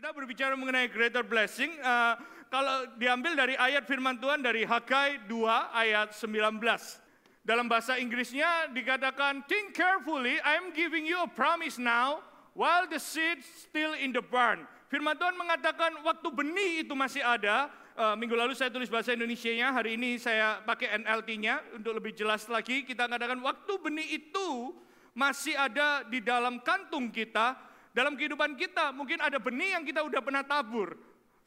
Kita berbicara mengenai greater blessing, uh, kalau diambil dari ayat firman Tuhan dari Hagai 2 ayat 19. Dalam bahasa Inggrisnya dikatakan, Think carefully, I am giving you a promise now, while the seed still in the barn. Firman Tuhan mengatakan waktu benih itu masih ada, uh, minggu lalu saya tulis bahasa Indonesia-nya, hari ini saya pakai NLT-nya untuk lebih jelas lagi. Kita katakan waktu benih itu masih ada di dalam kantung kita, dalam kehidupan kita mungkin ada benih yang kita udah pernah tabur.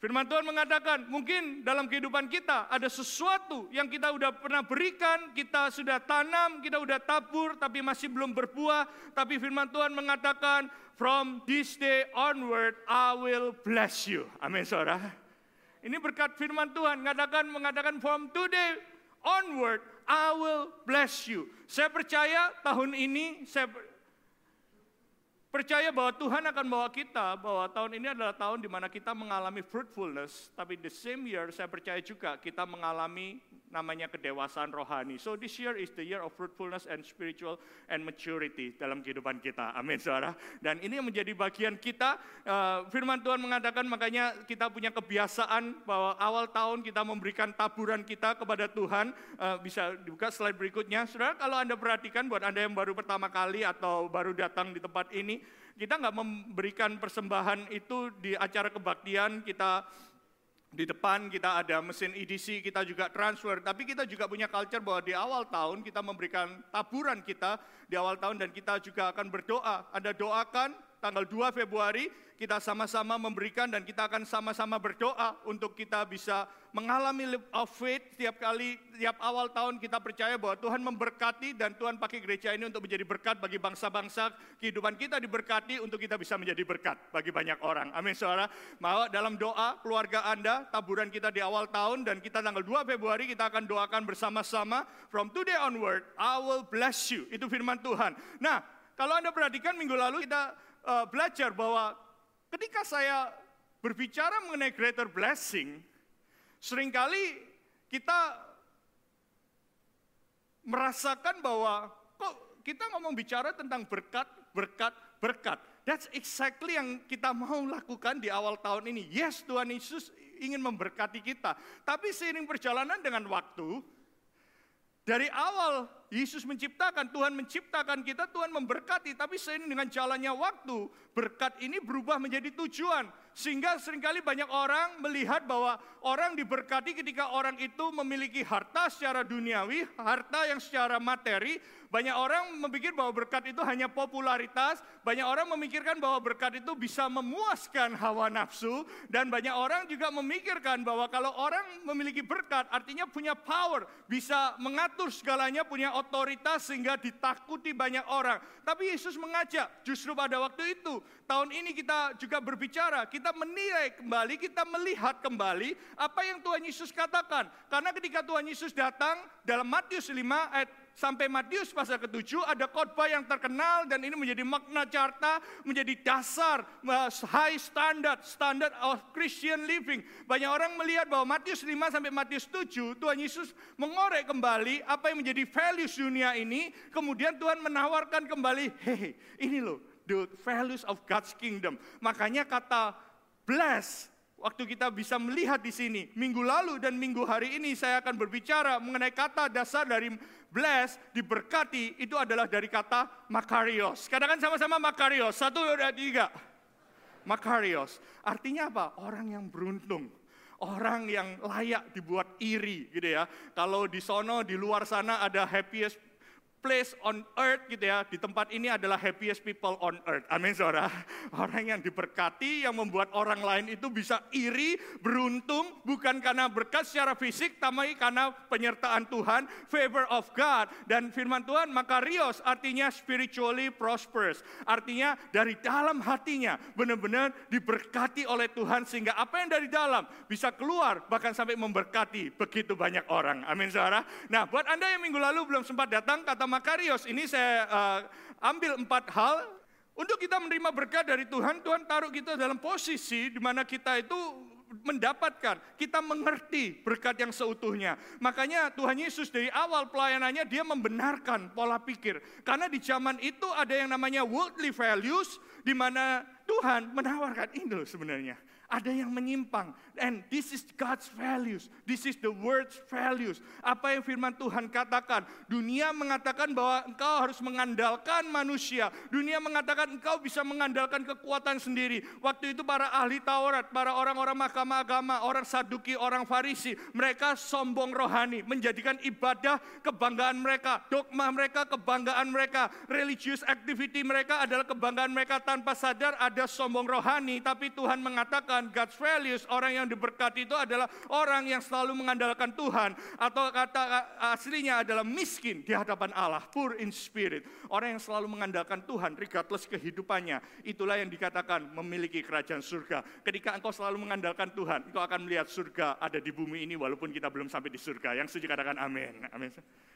Firman Tuhan mengatakan, mungkin dalam kehidupan kita ada sesuatu yang kita udah pernah berikan, kita sudah tanam, kita udah tabur, tapi masih belum berbuah. Tapi firman Tuhan mengatakan, from this day onward, I will bless you. Amin, saudara. Ini berkat firman Tuhan, mengatakan, mengatakan from today onward, I will bless you. Saya percaya tahun ini, saya Percaya bahwa Tuhan akan bawa kita, bahwa tahun ini adalah tahun di mana kita mengalami fruitfulness, tapi the same year saya percaya juga kita mengalami namanya kedewasaan rohani. So this year is the year of fruitfulness and spiritual and maturity dalam kehidupan kita. Amin saudara. Dan ini yang menjadi bagian kita. Uh, firman Tuhan mengatakan makanya kita punya kebiasaan bahwa awal tahun kita memberikan taburan kita kepada Tuhan. Uh, bisa dibuka slide berikutnya. Saudara kalau Anda perhatikan buat Anda yang baru pertama kali atau baru datang di tempat ini. Kita nggak memberikan persembahan itu di acara kebaktian, kita di depan kita ada mesin EDC, kita juga transfer, tapi kita juga punya culture bahwa di awal tahun kita memberikan taburan kita di awal tahun dan kita juga akan berdoa. Anda doakan tanggal 2 Februari kita sama-sama memberikan dan kita akan sama-sama berdoa untuk kita bisa mengalami live of faith setiap kali, tiap awal tahun kita percaya bahwa Tuhan memberkati dan Tuhan pakai gereja ini untuk menjadi berkat bagi bangsa-bangsa. Kehidupan kita diberkati untuk kita bisa menjadi berkat bagi banyak orang. Amin saudara. Mau dalam doa keluarga Anda, taburan kita di awal tahun dan kita tanggal 2 Februari kita akan doakan bersama-sama. From today onward, I will bless you. Itu firman Tuhan. Nah, kalau Anda perhatikan minggu lalu kita uh, belajar bahwa ketika saya berbicara mengenai greater blessing, Seringkali kita merasakan bahwa kok kita ngomong bicara tentang berkat, berkat, berkat. That's exactly yang kita mau lakukan di awal tahun ini. Yes, Tuhan Yesus ingin memberkati kita. Tapi seiring perjalanan dengan waktu, dari awal Yesus menciptakan, Tuhan menciptakan kita, Tuhan memberkati. Tapi seiring dengan jalannya waktu, berkat ini berubah menjadi tujuan. Sehingga sering kali banyak orang melihat bahwa orang diberkati ketika orang itu memiliki harta secara duniawi, harta yang secara materi. Banyak orang memikir bahwa berkat itu hanya popularitas, banyak orang memikirkan bahwa berkat itu bisa memuaskan hawa nafsu, dan banyak orang juga memikirkan bahwa kalau orang memiliki berkat artinya punya power, bisa mengatur segalanya, punya otoritas sehingga ditakuti banyak orang. Tapi Yesus mengajak, justru pada waktu itu, tahun ini kita juga berbicara, kita menilai kembali, kita melihat kembali apa yang Tuhan Yesus katakan. Karena ketika Tuhan Yesus datang dalam Matius 5 ayat sampai Matius pasal ke-7 ada khotbah yang terkenal dan ini menjadi makna carta, menjadi dasar uh, high standard, standard of Christian living. Banyak orang melihat bahwa Matius 5 sampai Matius 7 Tuhan Yesus mengorek kembali apa yang menjadi values dunia ini, kemudian Tuhan menawarkan kembali, hehe, ini loh the values of God's kingdom. Makanya kata bless waktu kita bisa melihat di sini. Minggu lalu dan minggu hari ini saya akan berbicara mengenai kata dasar dari bless, diberkati, itu adalah dari kata makarios. Katakan sama-sama makarios. Satu, dua, tiga. Makarios. Artinya apa? Orang yang beruntung orang yang layak dibuat iri gitu ya. Kalau di sono di luar sana ada happiest place on earth gitu ya, di tempat ini adalah happiest people on earth. Amin saudara. Orang yang diberkati, yang membuat orang lain itu bisa iri, beruntung, bukan karena berkat secara fisik, tapi karena penyertaan Tuhan, favor of God. Dan firman Tuhan, maka rios artinya spiritually prosperous. Artinya dari dalam hatinya benar-benar diberkati oleh Tuhan sehingga apa yang dari dalam bisa keluar bahkan sampai memberkati begitu banyak orang. Amin saudara. Nah buat Anda yang minggu lalu belum sempat datang, kata Makarios ini saya uh, ambil empat hal untuk kita menerima berkat dari Tuhan. Tuhan taruh kita dalam posisi di mana kita itu mendapatkan, kita mengerti berkat yang seutuhnya. Makanya Tuhan Yesus dari awal pelayanannya dia membenarkan pola pikir. Karena di zaman itu ada yang namanya worldly values, di mana Tuhan menawarkan ini loh sebenarnya. Ada yang menyimpang. And this is God's values. This is the word's values. Apa yang firman Tuhan katakan. Dunia mengatakan bahwa engkau harus mengandalkan manusia. Dunia mengatakan engkau bisa mengandalkan kekuatan sendiri. Waktu itu para ahli Taurat, para orang-orang mahkamah agama, orang saduki, orang farisi. Mereka sombong rohani. Menjadikan ibadah kebanggaan mereka. Dogma mereka kebanggaan mereka. Religious activity mereka adalah kebanggaan mereka tanpa sadar ada sombong rohani. Tapi Tuhan mengatakan God's values, orang yang diberkati itu adalah orang yang selalu mengandalkan Tuhan. Atau kata aslinya adalah miskin di hadapan Allah, poor in spirit. Orang yang selalu mengandalkan Tuhan, regardless kehidupannya. Itulah yang dikatakan memiliki kerajaan surga. Ketika engkau selalu mengandalkan Tuhan, engkau akan melihat surga ada di bumi ini walaupun kita belum sampai di surga. Yang setuju katakan amin. Amin.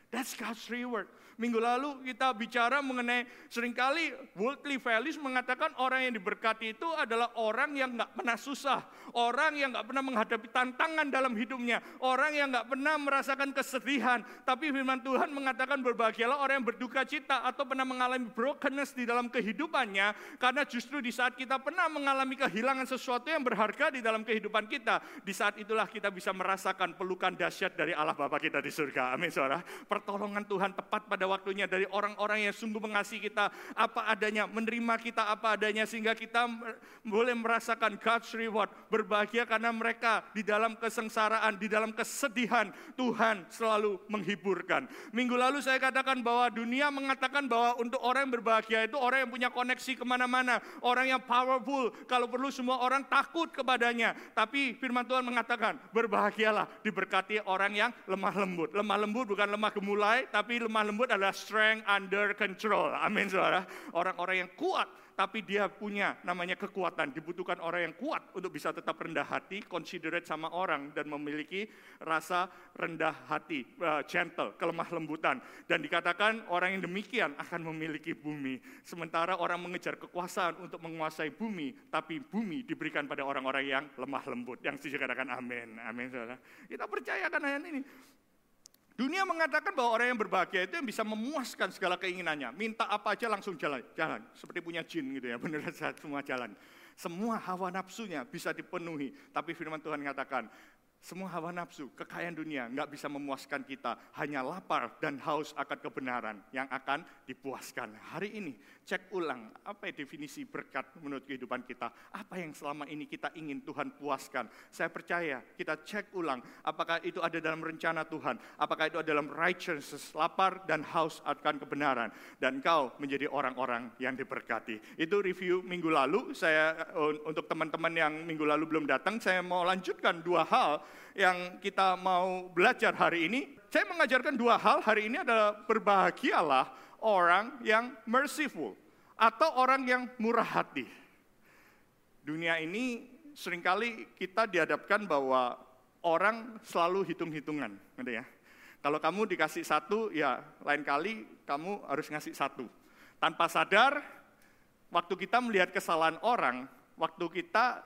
That's God's reward. Minggu lalu kita bicara mengenai sering kali worldly values mengatakan orang yang diberkati itu adalah orang yang nggak pernah susah, orang yang nggak pernah menghadapi tantangan dalam hidupnya, orang yang nggak pernah merasakan kesedihan. Tapi firman Tuhan mengatakan berbahagialah orang yang berduka cita atau pernah mengalami brokenness di dalam kehidupannya, karena justru di saat kita pernah mengalami kehilangan sesuatu yang berharga di dalam kehidupan kita, di saat itulah kita bisa merasakan pelukan dahsyat dari Allah Bapa kita di surga. Amin, saudara pertolongan Tuhan tepat pada waktunya dari orang-orang yang sungguh mengasihi kita apa adanya, menerima kita apa adanya sehingga kita boleh merasakan God's reward, berbahagia karena mereka di dalam kesengsaraan, di dalam kesedihan Tuhan selalu menghiburkan. Minggu lalu saya katakan bahwa dunia mengatakan bahwa untuk orang yang berbahagia itu orang yang punya koneksi ke mana-mana, orang yang powerful, kalau perlu semua orang takut kepadanya. Tapi firman Tuhan mengatakan berbahagialah diberkati orang yang lemah lembut. Lemah lembut bukan lemah gemuk mulai, tapi lemah lembut adalah strength under control. Amin saudara. Orang-orang yang kuat, tapi dia punya namanya kekuatan. Dibutuhkan orang yang kuat untuk bisa tetap rendah hati, considerate sama orang, dan memiliki rasa rendah hati, uh, gentle, kelemah lembutan. Dan dikatakan orang yang demikian akan memiliki bumi. Sementara orang mengejar kekuasaan untuk menguasai bumi, tapi bumi diberikan pada orang-orang yang lemah lembut. Yang setuju katakan amin. Amin saudara. Kita percaya kan ayat ini. Dunia mengatakan bahwa orang yang berbahagia itu yang bisa memuaskan segala keinginannya. Minta apa aja langsung jalan, jalan. Seperti punya jin gitu ya, benar saja semua jalan. Semua hawa nafsunya bisa dipenuhi. Tapi firman Tuhan mengatakan, semua hawa nafsu, kekayaan dunia nggak bisa memuaskan kita. Hanya lapar dan haus akan kebenaran yang akan dipuaskan. Hari ini cek ulang apa definisi berkat menurut kehidupan kita. Apa yang selama ini kita ingin Tuhan puaskan. Saya percaya kita cek ulang apakah itu ada dalam rencana Tuhan. Apakah itu ada dalam righteousness, lapar dan haus akan kebenaran. Dan kau menjadi orang-orang yang diberkati. Itu review minggu lalu. Saya untuk teman-teman yang minggu lalu belum datang, saya mau lanjutkan dua hal yang kita mau belajar hari ini, saya mengajarkan dua hal hari ini adalah berbahagialah orang yang merciful atau orang yang murah hati. Dunia ini sering kali kita dihadapkan bahwa orang selalu hitung-hitungan, gitu ya. Kalau kamu dikasih satu, ya lain kali kamu harus ngasih satu. Tanpa sadar, waktu kita melihat kesalahan orang, waktu kita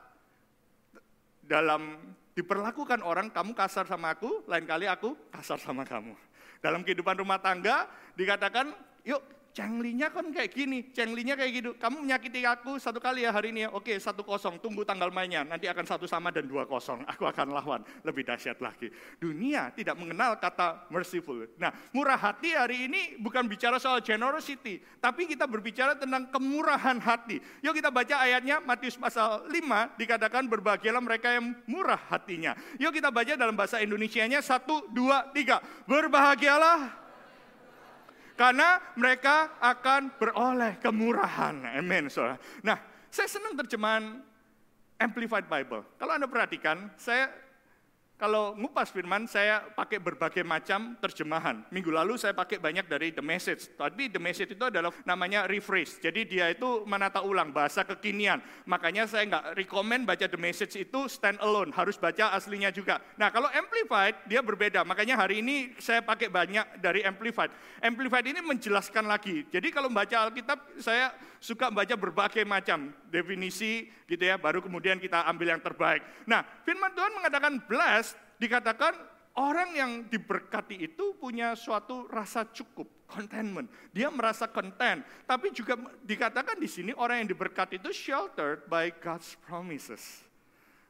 dalam diperlakukan orang, kamu kasar sama aku, lain kali aku kasar sama kamu. Dalam kehidupan rumah tangga dikatakan, yuk Cenglinya kan kayak gini, cenglinya kayak gitu. Kamu menyakiti aku satu kali ya hari ini ya. Oke, satu kosong. Tunggu tanggal mainnya. Nanti akan satu sama dan dua kosong. Aku akan lawan. Lebih dahsyat lagi. Dunia tidak mengenal kata merciful. Nah, murah hati hari ini bukan bicara soal generosity. Tapi kita berbicara tentang kemurahan hati. Yuk kita baca ayatnya Matius pasal 5 dikatakan berbahagialah mereka yang murah hatinya. Yuk kita baca dalam bahasa Indonesianya satu, dua, tiga. Berbahagialah karena mereka akan beroleh kemurahan. Amin. Nah, saya senang terjemahan Amplified Bible. Kalau Anda perhatikan, saya kalau ngupas firman, saya pakai berbagai macam terjemahan. Minggu lalu saya pakai banyak dari The Message. Tapi The Message itu adalah namanya rephrase. Jadi dia itu menata ulang, bahasa kekinian. Makanya saya nggak rekomend baca The Message itu stand alone. Harus baca aslinya juga. Nah kalau Amplified, dia berbeda. Makanya hari ini saya pakai banyak dari Amplified. Amplified ini menjelaskan lagi. Jadi kalau baca Alkitab, saya suka baca berbagai macam definisi gitu ya. Baru kemudian kita ambil yang terbaik. Nah firman Tuhan mengatakan blessed dikatakan Orang yang diberkati itu punya suatu rasa cukup, contentment. Dia merasa content. Tapi juga dikatakan di sini orang yang diberkati itu sheltered by God's promises.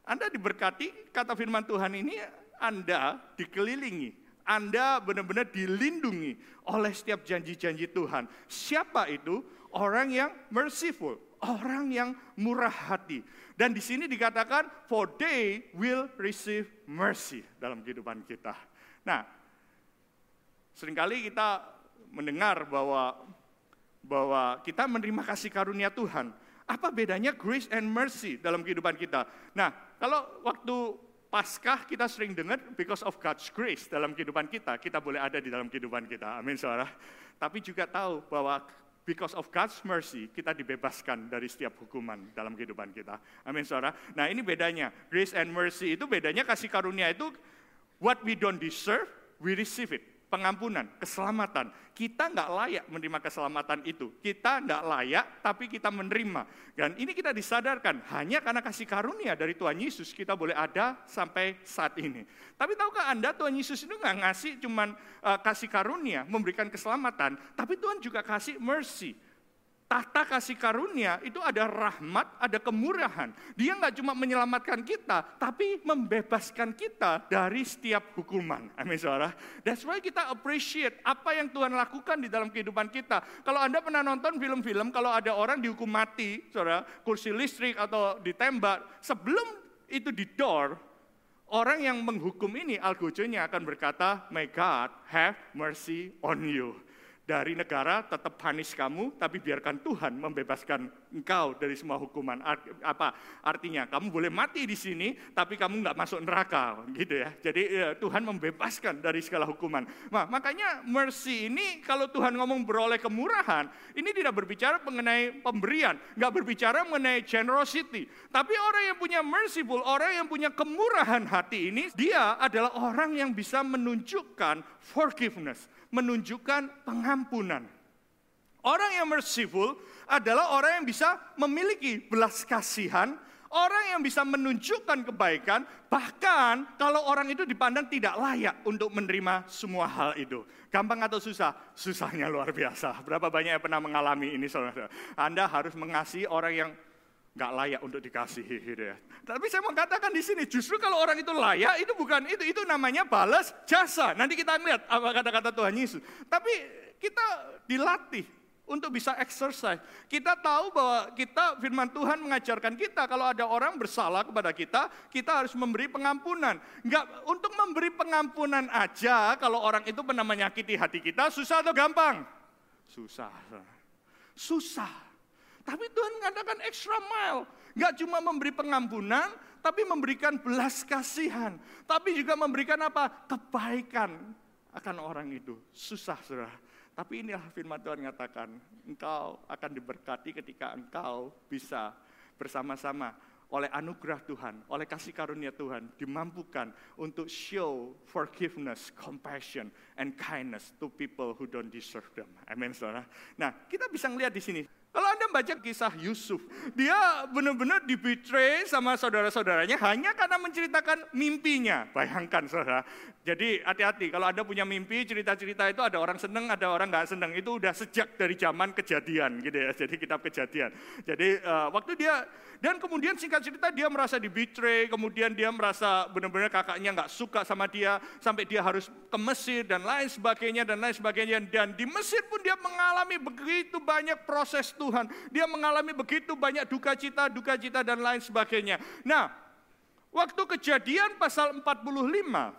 Anda diberkati, kata firman Tuhan ini, Anda dikelilingi. Anda benar-benar dilindungi oleh setiap janji-janji Tuhan. Siapa itu? Orang yang merciful, orang yang murah hati. Dan di sini dikatakan, for they will receive mercy dalam kehidupan kita. Nah, sering kali kita mendengar bahwa bahwa kita menerima kasih karunia Tuhan. Apa bedanya grace and mercy dalam kehidupan kita? Nah, kalau waktu Paskah kita sering dengar because of God's grace dalam kehidupan kita, kita boleh ada di dalam kehidupan kita. Amin saudara. Tapi juga tahu bahwa because of God's mercy kita dibebaskan dari setiap hukuman dalam kehidupan kita. Amin saudara. Nah ini bedanya. Grace and mercy itu bedanya kasih karunia itu what we don't deserve, we receive it pengampunan, keselamatan. Kita nggak layak menerima keselamatan itu. Kita nggak layak, tapi kita menerima. Dan ini kita disadarkan, hanya karena kasih karunia dari Tuhan Yesus kita boleh ada sampai saat ini. Tapi tahukah Anda Tuhan Yesus itu nggak ngasih cuman uh, kasih karunia, memberikan keselamatan, tapi Tuhan juga kasih mercy, tahta kasih karunia itu ada rahmat, ada kemurahan. Dia nggak cuma menyelamatkan kita, tapi membebaskan kita dari setiap hukuman. Amin saudara. That's why kita appreciate apa yang Tuhan lakukan di dalam kehidupan kita. Kalau Anda pernah nonton film-film, kalau ada orang dihukum mati, saudara, kursi listrik atau ditembak, sebelum itu di door, orang yang menghukum ini, algojonya akan berkata, May God have mercy on you dari negara tetap panis kamu, tapi biarkan Tuhan membebaskan engkau dari semua hukuman. apa artinya? Kamu boleh mati di sini, tapi kamu nggak masuk neraka, gitu ya. Jadi ya, Tuhan membebaskan dari segala hukuman. Nah, makanya mercy ini kalau Tuhan ngomong beroleh kemurahan, ini tidak berbicara mengenai pemberian, nggak berbicara mengenai generosity. Tapi orang yang punya merciful, orang yang punya kemurahan hati ini, dia adalah orang yang bisa menunjukkan forgiveness menunjukkan pengampunan. Orang yang merciful adalah orang yang bisa memiliki belas kasihan, orang yang bisa menunjukkan kebaikan, bahkan kalau orang itu dipandang tidak layak untuk menerima semua hal itu. Gampang atau susah? Susahnya luar biasa. Berapa banyak yang pernah mengalami ini saudara? Anda harus mengasihi orang yang nggak layak untuk dikasihi gitu ya. Tapi saya mau katakan di sini justru kalau orang itu layak itu bukan itu itu namanya balas jasa. Nanti kita lihat apa kata-kata Tuhan Yesus. Tapi kita dilatih untuk bisa exercise. Kita tahu bahwa kita firman Tuhan mengajarkan kita kalau ada orang bersalah kepada kita, kita harus memberi pengampunan. Enggak untuk memberi pengampunan aja kalau orang itu pernah menyakiti hati kita susah atau gampang? Susah. Susah. Tapi Tuhan mengatakan extra mile. Gak cuma memberi pengampunan, tapi memberikan belas kasihan. Tapi juga memberikan apa? Kebaikan akan orang itu. Susah, saudara. Tapi inilah firman Tuhan mengatakan, engkau akan diberkati ketika engkau bisa bersama-sama oleh anugerah Tuhan, oleh kasih karunia Tuhan, dimampukan untuk show forgiveness, compassion, and kindness to people who don't deserve them. Amin, saudara. Nah, kita bisa melihat di sini. Kalau Anda baca kisah Yusuf, dia benar-benar dibetray sama saudara-saudaranya hanya karena menceritakan mimpinya. Bayangkan saudara. Jadi hati-hati, kalau Anda punya mimpi, cerita-cerita itu ada orang seneng, ada orang nggak seneng. Itu udah sejak dari zaman kejadian gitu ya, jadi kitab kejadian. Jadi uh, waktu dia, dan kemudian singkat cerita dia merasa dibetray, kemudian dia merasa benar-benar kakaknya nggak suka sama dia, sampai dia harus ke Mesir dan lain sebagainya, dan lain sebagainya. Dan di Mesir pun dia mengalami begitu banyak proses Tuhan. Dia mengalami begitu banyak duka cita, duka cita dan lain sebagainya. Nah, waktu kejadian pasal 45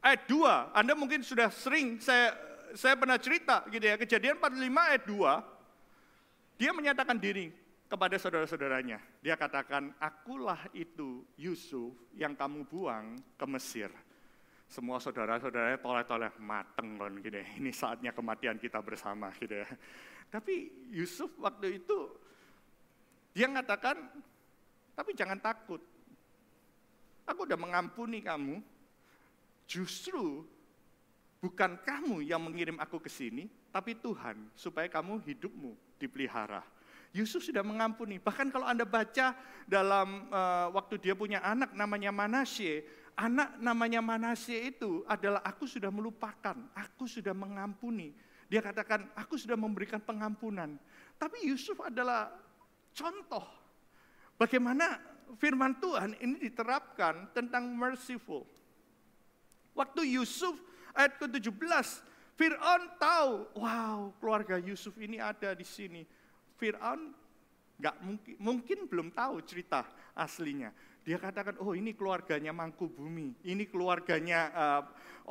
ayat 2, Anda mungkin sudah sering saya saya pernah cerita gitu ya, kejadian 45 ayat 2, dia menyatakan diri kepada saudara-saudaranya. Dia katakan, akulah itu Yusuf yang kamu buang ke Mesir. Semua saudara-saudaranya toleh-toleh mateng kan gitu. Ini saatnya kematian kita bersama gitu ya. Tapi Yusuf waktu itu dia mengatakan, tapi jangan takut. Aku udah mengampuni kamu. Justru bukan kamu yang mengirim aku ke sini, tapi Tuhan supaya kamu hidupmu dipelihara. Yusuf sudah mengampuni. Bahkan kalau Anda baca dalam uh, waktu dia punya anak namanya Manasye, anak namanya Manasye itu adalah aku sudah melupakan, aku sudah mengampuni. Dia katakan, aku sudah memberikan pengampunan. Tapi Yusuf adalah contoh bagaimana firman Tuhan ini diterapkan tentang merciful. Waktu Yusuf ayat ke-17, Fir'aun tahu, wow keluarga Yusuf ini ada di sini. Fir'aun nggak mungkin, mungkin belum tahu cerita aslinya. Dia katakan, oh ini keluarganya Mangku Bumi, ini keluarganya uh,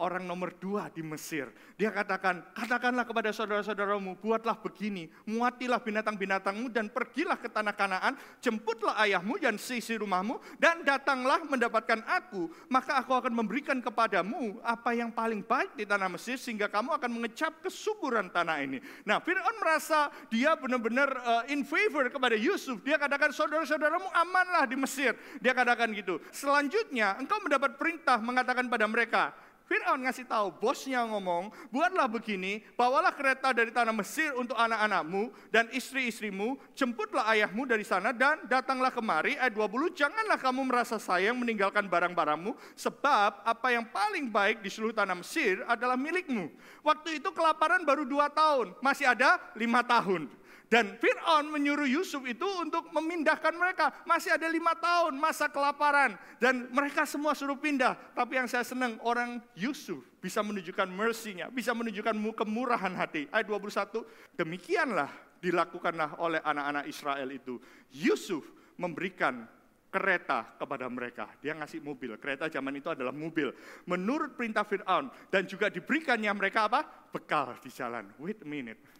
orang nomor dua di Mesir. Dia katakan, katakanlah kepada saudara-saudaramu, buatlah begini, muatilah binatang-binatangmu dan pergilah ke tanah kanaan, jemputlah ayahmu dan sisi rumahmu, dan datanglah mendapatkan aku, maka aku akan memberikan kepadamu apa yang paling baik di tanah Mesir, sehingga kamu akan mengecap kesuburan tanah ini. Nah, Fir'aun merasa dia benar-benar uh, in favor kepada Yusuf. Dia katakan, saudara-saudaramu amanlah di Mesir. Dia katakan, katakan gitu. Selanjutnya engkau mendapat perintah mengatakan pada mereka, Fir'aun ngasih tahu, bosnya ngomong, buatlah begini, bawalah kereta dari tanah Mesir untuk anak-anakmu dan istri-istrimu, jemputlah ayahmu dari sana dan datanglah kemari, ayat 20, janganlah kamu merasa sayang meninggalkan barang-barangmu, sebab apa yang paling baik di seluruh tanah Mesir adalah milikmu. Waktu itu kelaparan baru dua tahun, masih ada lima tahun. Dan Fir'aun menyuruh Yusuf itu untuk memindahkan mereka. Masih ada lima tahun masa kelaparan. Dan mereka semua suruh pindah. Tapi yang saya senang orang Yusuf bisa menunjukkan mercy-nya. Bisa menunjukkan kemurahan hati. Ayat 21. Demikianlah dilakukanlah oleh anak-anak Israel itu. Yusuf memberikan kereta kepada mereka. Dia ngasih mobil. Kereta zaman itu adalah mobil. Menurut perintah Fir'aun. Dan juga diberikannya mereka apa? Bekal di jalan. Wait a minute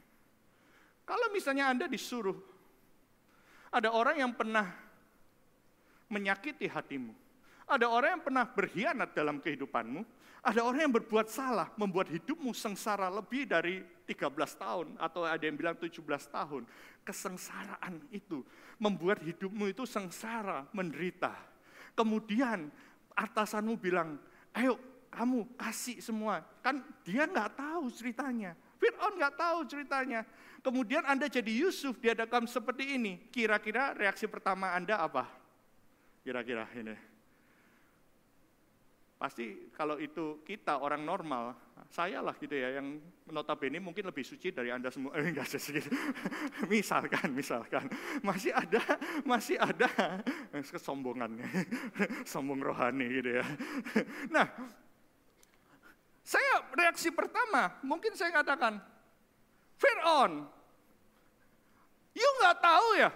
kalau misalnya Anda disuruh, ada orang yang pernah menyakiti hatimu, ada orang yang pernah berkhianat dalam kehidupanmu, ada orang yang berbuat salah, membuat hidupmu sengsara lebih dari 13 tahun, atau ada yang bilang 17 tahun. Kesengsaraan itu membuat hidupmu itu sengsara, menderita. Kemudian atasanmu bilang, ayo kamu kasih semua. Kan dia nggak tahu ceritanya. Fir'aun nggak tahu ceritanya. Kemudian Anda jadi Yusuf diadakan seperti ini. Kira-kira reaksi pertama Anda apa? Kira-kira ini. Pasti kalau itu kita orang normal, saya lah gitu ya yang notabene mungkin lebih suci dari Anda semua. Eh, enggak segitu. misalkan, misalkan masih ada masih ada kesombongannya. Sombong rohani gitu ya. Nah, saya reaksi pertama mungkin saya katakan, Fir'aun. You nggak tahu ya?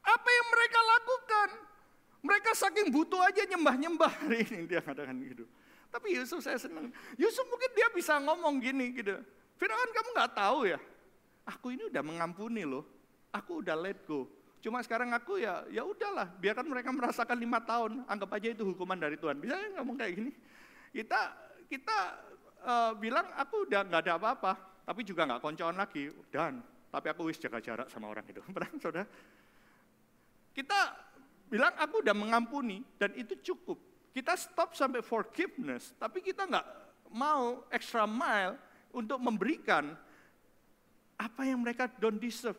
Apa yang mereka lakukan? Mereka saking butuh aja nyembah-nyembah hari ini dia katakan gitu. Tapi Yusuf saya senang. Yusuf mungkin dia bisa ngomong gini gitu. Fir'aun kamu nggak tahu ya? Aku ini udah mengampuni loh. Aku udah let go. Cuma sekarang aku ya ya udahlah, biarkan mereka merasakan lima tahun, anggap aja itu hukuman dari Tuhan. Bisa ngomong kayak gini? Kita kita uh, bilang aku udah nggak ada apa-apa tapi juga nggak koncoan lagi. Dan, tapi aku wis jaga jarak sama orang itu. Pernah saudara? Kita bilang aku udah mengampuni dan itu cukup. Kita stop sampai forgiveness, tapi kita nggak mau extra mile untuk memberikan apa yang mereka don't deserve.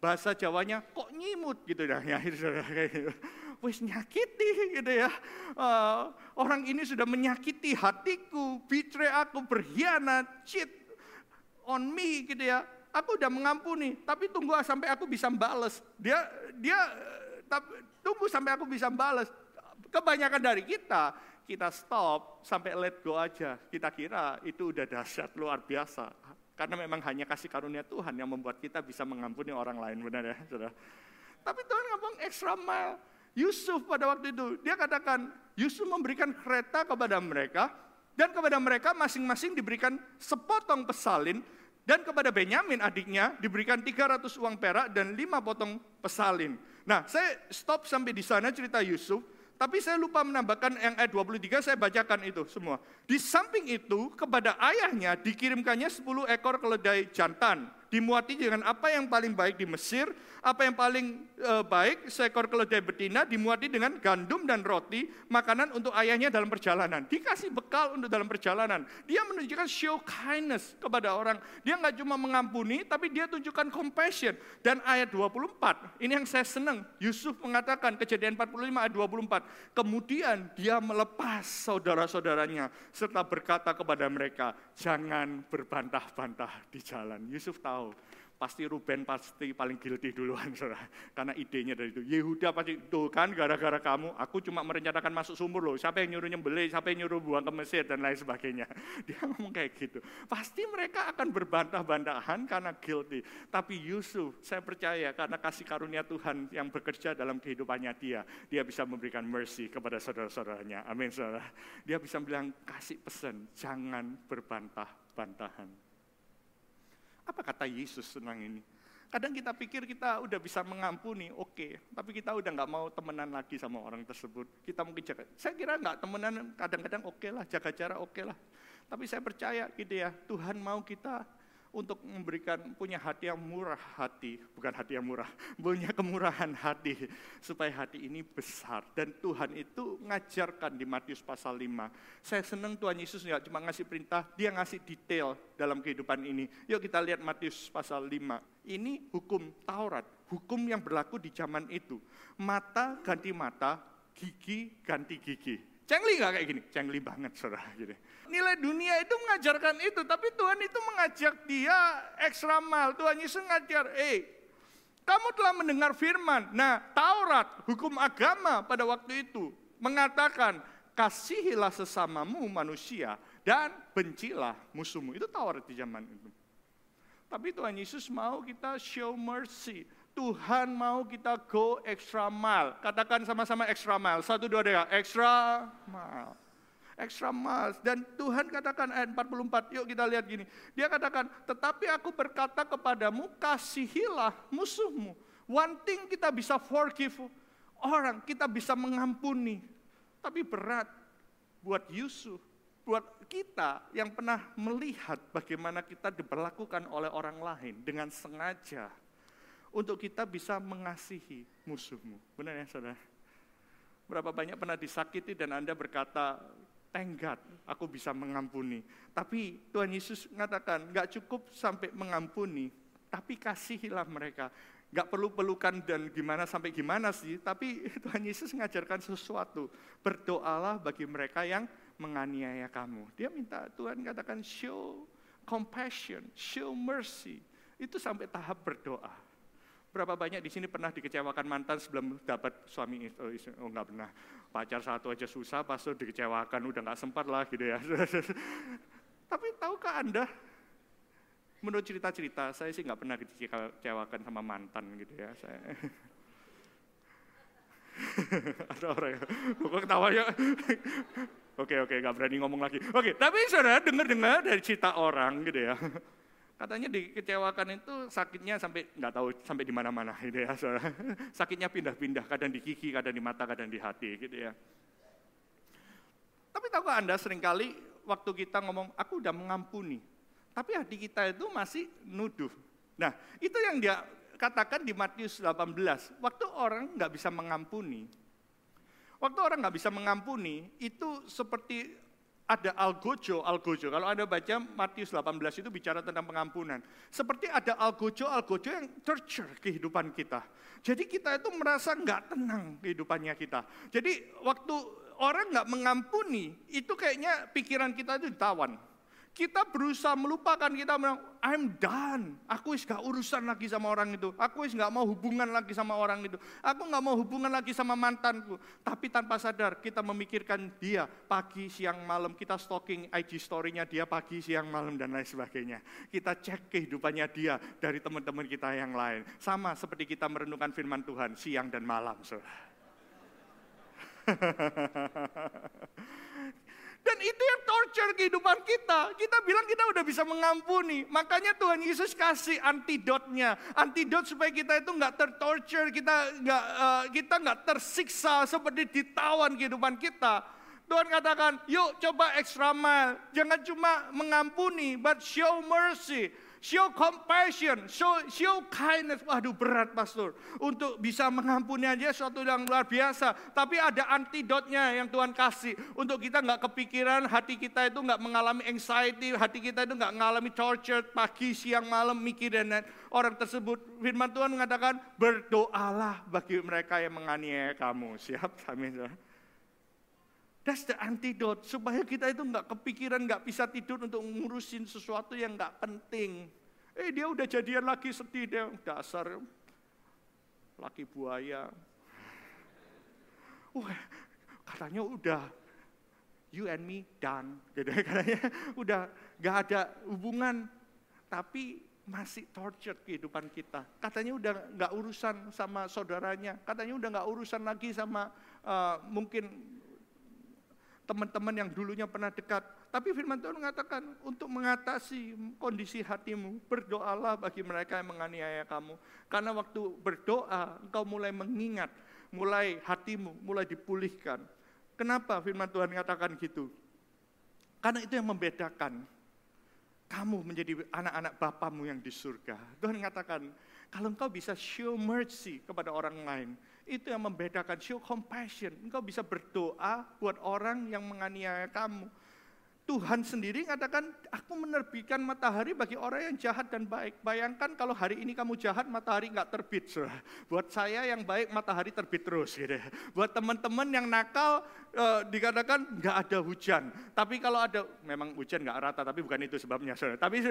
Bahasa Jawanya kok nyimut gitu ya, ya gitu. Wis nyakiti gitu ya. Uh, orang ini sudah menyakiti hatiku, betray aku, berkhianat, cheat, on me gitu ya. Aku udah mengampuni, tapi tunggu sampai aku bisa balas. Dia dia tunggu sampai aku bisa balas. Kebanyakan dari kita kita stop sampai let go aja. Kita kira itu udah dahsyat luar biasa. Karena memang hanya kasih karunia Tuhan yang membuat kita bisa mengampuni orang lain, benar ya, saudara. Tapi Tuhan ngomong extra mile. Yusuf pada waktu itu, dia katakan, Yusuf memberikan kereta kepada mereka, dan kepada mereka masing-masing diberikan sepotong pesalin dan kepada Benyamin adiknya diberikan 300 uang perak dan 5 potong pesalin. Nah, saya stop sampai di sana cerita Yusuf, tapi saya lupa menambahkan yang ayat 23, saya bacakan itu semua. Di samping itu, kepada ayahnya dikirimkannya 10 ekor keledai jantan, dimuati dengan apa yang paling baik di Mesir, apa yang paling uh, baik seekor keledai betina dimuati dengan gandum dan roti, makanan untuk ayahnya dalam perjalanan. Dikasih bekal untuk dalam perjalanan. Dia menunjukkan show kindness kepada orang. Dia nggak cuma mengampuni, tapi dia tunjukkan compassion. Dan ayat 24, ini yang saya senang. Yusuf mengatakan kejadian 45 ayat 24. Kemudian dia melepas saudara-saudaranya serta berkata kepada mereka, jangan berbantah-bantah di jalan. Yusuf tahu pasti Ruben pasti paling guilty duluan saudara. Karena idenya dari itu. Yehuda pasti tuh kan gara-gara kamu, aku cuma merencanakan masuk sumur loh. Siapa yang nyuruh nyembelih, siapa yang nyuruh buang ke Mesir dan lain sebagainya. Dia ngomong kayak gitu. Pasti mereka akan berbantah-bantahan karena guilty. Tapi Yusuf, saya percaya karena kasih karunia Tuhan yang bekerja dalam kehidupannya dia, dia bisa memberikan mercy kepada saudara-saudaranya. Amin saudara. Dia bisa bilang kasih pesan, jangan berbantah-bantahan. Apa kata Yesus tentang ini? Kadang kita pikir kita udah bisa mengampuni, oke, okay. tapi kita udah nggak mau temenan lagi sama orang tersebut. Kita mungkin jaga, saya kira nggak temenan, kadang-kadang oke okay lah, jaga jarak oke okay lah. Tapi saya percaya gitu ya, Tuhan mau kita untuk memberikan punya hati yang murah hati, bukan hati yang murah, punya kemurahan hati supaya hati ini besar dan Tuhan itu ngajarkan di Matius pasal 5. Saya senang Tuhan Yesus nggak cuma ngasih perintah, dia ngasih detail dalam kehidupan ini. Yuk kita lihat Matius pasal 5. Ini hukum Taurat, hukum yang berlaku di zaman itu. Mata ganti mata, gigi ganti gigi. Cengli nggak kayak gini? Cengli banget saudara. Gitu nilai dunia itu mengajarkan itu, tapi Tuhan itu mengajak dia ekstra mal. Tuhan Yesus ngajar, eh, kamu telah mendengar firman. Nah, Taurat, hukum agama pada waktu itu mengatakan, kasihilah sesamamu manusia dan bencilah musuhmu. Itu Taurat di zaman itu. Tapi Tuhan Yesus mau kita show mercy. Tuhan mau kita go extra mile. Katakan sama-sama extra mile. Satu, dua, tiga. Extra mile extra miles. Dan Tuhan katakan ayat 44, yuk kita lihat gini. Dia katakan, tetapi aku berkata kepadamu, kasihilah musuhmu. One thing kita bisa forgive orang, kita bisa mengampuni. Tapi berat buat Yusuf, buat kita yang pernah melihat bagaimana kita diperlakukan oleh orang lain dengan sengaja untuk kita bisa mengasihi musuhmu. Benar ya saudara? Berapa banyak pernah disakiti dan Anda berkata, tenggat, aku bisa mengampuni. Tapi Tuhan Yesus mengatakan, nggak cukup sampai mengampuni, tapi kasihilah mereka. Nggak perlu pelukan dan gimana sampai gimana sih, tapi Tuhan Yesus mengajarkan sesuatu. Berdoalah bagi mereka yang menganiaya kamu. Dia minta Tuhan katakan show compassion, show mercy. Itu sampai tahap berdoa. Berapa banyak di sini pernah dikecewakan mantan sebelum dapat suami oh, oh enggak pernah. Pacar satu aja susah, pas itu dikecewakan udah nggak sempat lah gitu ya. Tapi tahukah Anda menurut cerita-cerita saya sih nggak pernah dikecewakan sama mantan gitu ya. Saya ada orang yang ketawa ya. Oke oke nggak berani ngomong lagi. Oke tapi saudara dengar-dengar dari cerita orang gitu ya. Katanya dikecewakan itu sakitnya sampai nggak tahu sampai di mana-mana gitu ya. Sakitnya pindah-pindah, kadang di gigi, kadang di mata, kadang di hati gitu ya. Tapi tahukah Anda sering kali waktu kita ngomong aku udah mengampuni, tapi hati kita itu masih nuduh. Nah, itu yang dia katakan di Matius 18. Waktu orang nggak bisa mengampuni, waktu orang nggak bisa mengampuni itu seperti ada algojo, algojo. Kalau Anda baca Matius 18 itu bicara tentang pengampunan. Seperti ada algojo, algojo yang torture kehidupan kita. Jadi kita itu merasa nggak tenang kehidupannya kita. Jadi waktu orang nggak mengampuni, itu kayaknya pikiran kita itu ditawan. Kita berusaha melupakan, kita bilang, I'm done. Aku is gak urusan lagi sama orang itu. Aku is gak mau hubungan lagi sama orang itu. Aku gak mau hubungan lagi sama mantanku. Tapi tanpa sadar kita memikirkan dia pagi, siang, malam. Kita stalking IG story-nya dia pagi, siang, malam dan lain sebagainya. Kita cek kehidupannya dia dari teman-teman kita yang lain. Sama seperti kita merenungkan firman Tuhan siang dan malam. Saudara. Dan itu yang torture kehidupan kita. Kita bilang kita udah bisa mengampuni. Makanya Tuhan Yesus kasih antidotnya. Antidot supaya kita itu nggak tertorture, kita nggak uh, kita nggak tersiksa seperti ditawan kehidupan kita. Tuhan katakan, yuk coba extra mile. Jangan cuma mengampuni, but show mercy. Show compassion, show, show kindness. Waduh berat pastor. Untuk bisa mengampuni aja suatu yang luar biasa. Tapi ada antidotnya yang Tuhan kasih. Untuk kita nggak kepikiran, hati kita itu nggak mengalami anxiety, hati kita itu nggak mengalami torture pagi, siang, malam, mikir dan orang tersebut. Firman Tuhan mengatakan, berdoalah bagi mereka yang menganiaya kamu. Siap? Amin. That's the antidote. Supaya kita itu nggak kepikiran, nggak bisa tidur untuk ngurusin sesuatu yang nggak penting. Eh dia udah jadian lagi sedih, dia dasar laki buaya. Wah, katanya udah you and me done. Gitu, katanya udah nggak ada hubungan. Tapi masih tortured kehidupan kita. Katanya udah nggak urusan sama saudaranya. Katanya udah nggak urusan lagi sama uh, mungkin teman-teman yang dulunya pernah dekat. Tapi firman Tuhan mengatakan untuk mengatasi kondisi hatimu, berdoalah bagi mereka yang menganiaya kamu. Karena waktu berdoa, engkau mulai mengingat, mulai hatimu, mulai dipulihkan. Kenapa firman Tuhan mengatakan gitu? Karena itu yang membedakan kamu menjadi anak-anak Bapamu yang di surga. Tuhan mengatakan, kalau engkau bisa show mercy kepada orang lain, itu yang membedakan show compassion. Engkau bisa berdoa buat orang yang menganiaya kamu. Tuhan sendiri mengatakan, aku menerbitkan matahari bagi orang yang jahat dan baik. Bayangkan kalau hari ini kamu jahat, matahari nggak terbit. Saudara. Buat saya yang baik, matahari terbit terus. Gitu. Buat teman-teman yang nakal, eh, dikatakan nggak ada hujan. Tapi kalau ada, memang hujan nggak rata, tapi bukan itu sebabnya. Saudara. Tapi,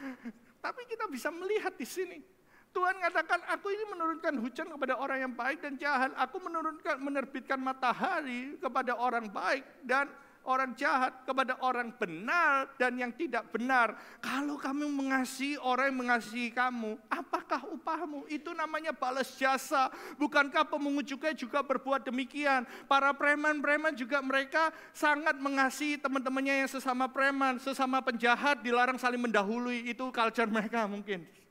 tapi kita bisa melihat di sini Tuhan mengatakan, aku ini menurunkan hujan kepada orang yang baik dan jahat. Aku menurunkan, menerbitkan matahari kepada orang baik dan orang jahat, kepada orang benar dan yang tidak benar. Kalau kamu mengasihi orang yang mengasihi kamu, apakah upahmu? Itu namanya balas jasa. Bukankah pemungut juga juga berbuat demikian? Para preman-preman juga mereka sangat mengasihi teman-temannya yang sesama preman, sesama penjahat, dilarang saling mendahului. Itu culture mereka mungkin.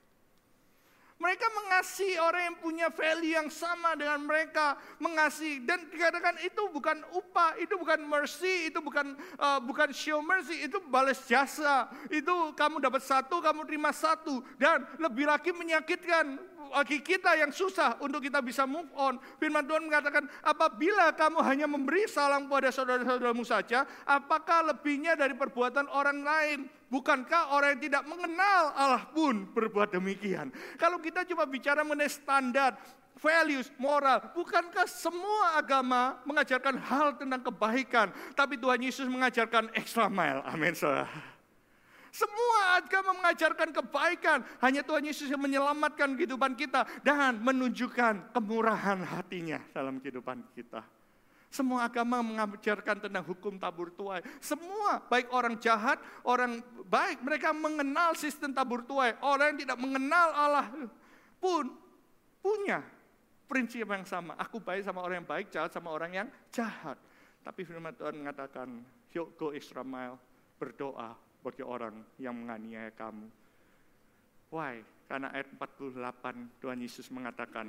Mereka mengasihi orang yang punya value yang sama dengan mereka, mengasihi dan dikatakan itu bukan upah, itu bukan mercy, itu bukan uh, bukan show mercy, itu balas jasa. Itu kamu dapat satu, kamu terima satu dan lebih lagi menyakitkan bagi kita yang susah untuk kita bisa move on. Firman Tuhan mengatakan, apabila kamu hanya memberi salam kepada saudara-saudaramu saja, apakah lebihnya dari perbuatan orang lain? Bukankah orang yang tidak mengenal Allah pun berbuat demikian? Kalau kita cuma bicara mengenai standar, values, moral. Bukankah semua agama mengajarkan hal tentang kebaikan, tapi Tuhan Yesus mengajarkan extra mile. Amin, saudara. Semua agama mengajarkan kebaikan, hanya Tuhan Yesus yang menyelamatkan kehidupan kita dan menunjukkan kemurahan hatinya dalam kehidupan kita. Semua agama mengajarkan tentang hukum tabur tuai. Semua, baik orang jahat, orang baik, mereka mengenal sistem tabur tuai. Orang yang tidak mengenal Allah pun punya prinsip yang sama. Aku baik sama orang yang baik, jahat sama orang yang jahat. Tapi firman Tuhan mengatakan, yuk go mile, berdoa bagi orang yang menganiaya kamu. Why? Karena ayat 48 Tuhan Yesus mengatakan,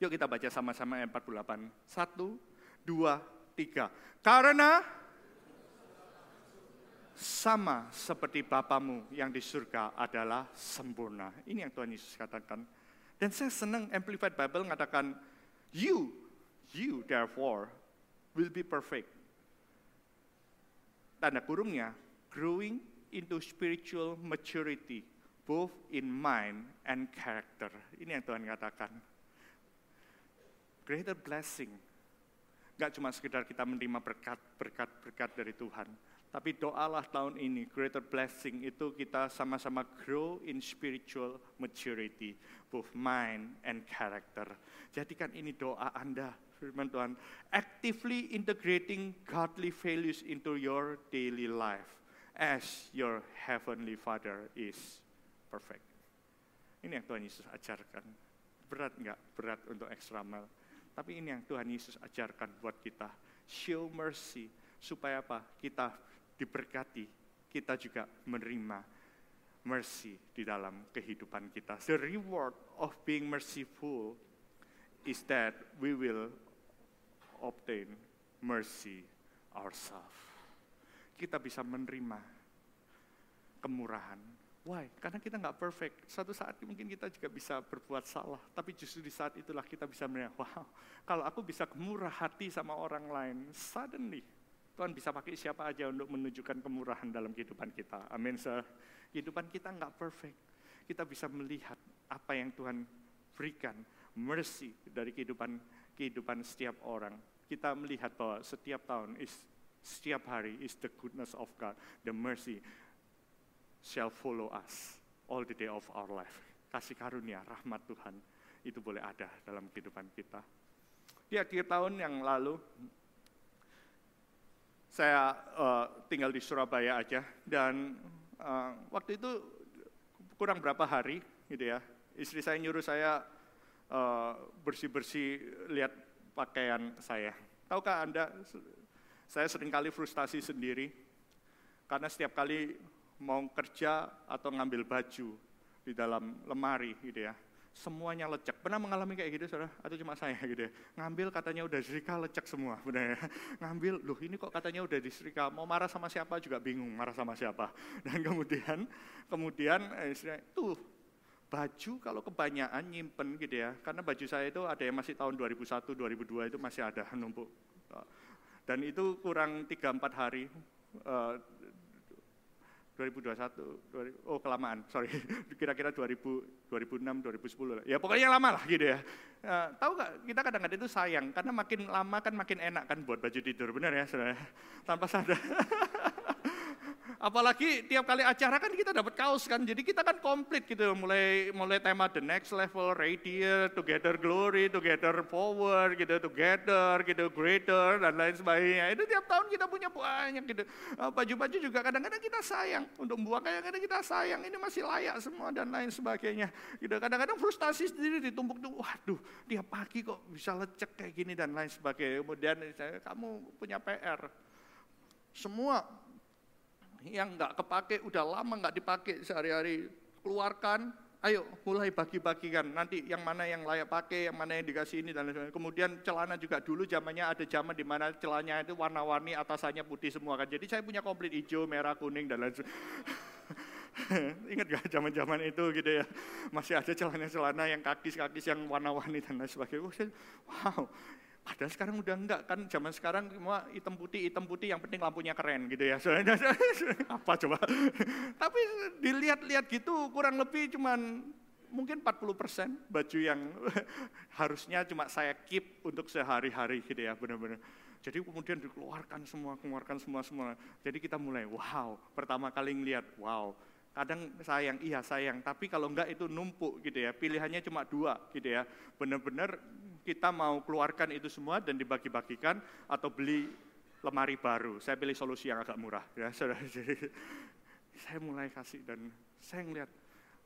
Yuk kita baca sama-sama ayat 48. Satu, dua, tiga. Karena sama seperti Bapamu yang di surga adalah sempurna. Ini yang Tuhan Yesus katakan. Dan saya senang Amplified Bible mengatakan, you, you therefore will be perfect. Tanda kurungnya, growing into spiritual maturity, both in mind and character. Ini yang Tuhan katakan greater blessing. Gak cuma sekedar kita menerima berkat, berkat, dari Tuhan. Tapi doalah tahun ini, greater blessing itu kita sama-sama grow in spiritual maturity, both mind and character. Jadikan ini doa Anda, firman Tuhan. Actively integrating godly values into your daily life as your heavenly Father is perfect. Ini yang Tuhan Yesus ajarkan. Berat nggak? Berat untuk extra mile. Tapi ini yang Tuhan Yesus ajarkan buat kita. Show mercy. Supaya apa? Kita diberkati. Kita juga menerima mercy di dalam kehidupan kita. The reward of being merciful is that we will obtain mercy ourselves. Kita bisa menerima kemurahan, Why? Karena kita nggak perfect. Suatu saat mungkin kita juga bisa berbuat salah. Tapi justru di saat itulah kita bisa melihat, wow, kalau aku bisa murah hati sama orang lain, suddenly Tuhan bisa pakai siapa aja untuk menunjukkan kemurahan dalam kehidupan kita. Amin. Kehidupan kita nggak perfect. Kita bisa melihat apa yang Tuhan berikan, mercy dari kehidupan kehidupan setiap orang. Kita melihat bahwa setiap tahun is setiap hari is the goodness of God, the mercy shall follow us all the day of our life. Kasih karunia, rahmat Tuhan itu boleh ada dalam kehidupan kita. Di akhir tahun yang lalu, saya uh, tinggal di Surabaya aja dan uh, waktu itu kurang berapa hari gitu ya, istri saya nyuruh saya uh, bersih-bersih lihat pakaian saya. Tahukah Anda, saya sering kali frustasi sendiri karena setiap kali mau kerja atau ngambil baju di dalam lemari gitu ya. Semuanya lecek. Pernah mengalami kayak gitu saudara? Atau cuma saya gitu ya? Ngambil katanya udah disetrika lecek semua. Benar ya? Ngambil, loh ini kok katanya udah disetrika. Mau marah sama siapa juga bingung marah sama siapa. Dan kemudian, kemudian eh, tuh baju kalau kebanyakan nyimpen gitu ya. Karena baju saya itu ada yang masih tahun 2001, 2002 itu masih ada numpuk. Dan itu kurang 3-4 hari, uh, 2021, oh kelamaan, sorry, kira-kira 2000, 2006, 2010, ya pokoknya lama lah gitu ya. Uh, tahu gak, kita kadang-kadang itu sayang, karena makin lama kan makin enak kan buat baju tidur, benar ya saudara? Tanpa sadar. Apalagi tiap kali acara kan kita dapat kaos kan, jadi kita kan komplit gitu, mulai mulai tema the next level, radiant, together glory, together forward, gitu, together, gitu, greater dan lain sebagainya. Itu tiap tahun kita punya banyak gitu. Eh, baju-baju juga kadang-kadang kita sayang untuk buang kadang-kadang kita sayang ini masih layak semua dan lain sebagainya. Gitu. Kadang-kadang frustasi sendiri ditumpuk tuh, waduh, tiap pagi kok bisa lecek kayak gini dan lain sebagainya. Kemudian kamu punya PR. Semua yang nggak kepake udah lama nggak dipakai sehari-hari keluarkan ayo mulai bagi-bagikan. Nanti yang mana yang layak pakai yang mana yang dikasih ini dan lain sebagainya. Kemudian celana juga dulu zamannya ada zaman di mana celananya itu warna-warni atasannya putih semua kan. Jadi saya punya komplit hijau merah kuning dan lain sebagainya. Ingat gak zaman-zaman itu gitu ya. Masih ada celana-celana yang kakis-kakis yang warna-warni dan lain sebagainya. Wow, Padahal sekarang udah enggak kan zaman sekarang semua hitam putih hitam putih yang penting lampunya keren gitu ya. Apa coba? Tapi dilihat-lihat gitu kurang lebih cuman mungkin 40 persen baju yang harusnya cuma saya keep untuk sehari-hari gitu ya benar-benar. Jadi kemudian dikeluarkan semua, keluarkan semua semua. Jadi kita mulai wow, pertama kali ngeliat wow. Kadang sayang, iya sayang, tapi kalau enggak itu numpuk gitu ya. Pilihannya cuma dua gitu ya. Benar-benar kita mau keluarkan itu semua dan dibagi-bagikan atau beli lemari baru. Saya pilih solusi yang agak murah ya, saudara. Jadi saya mulai kasih dan saya melihat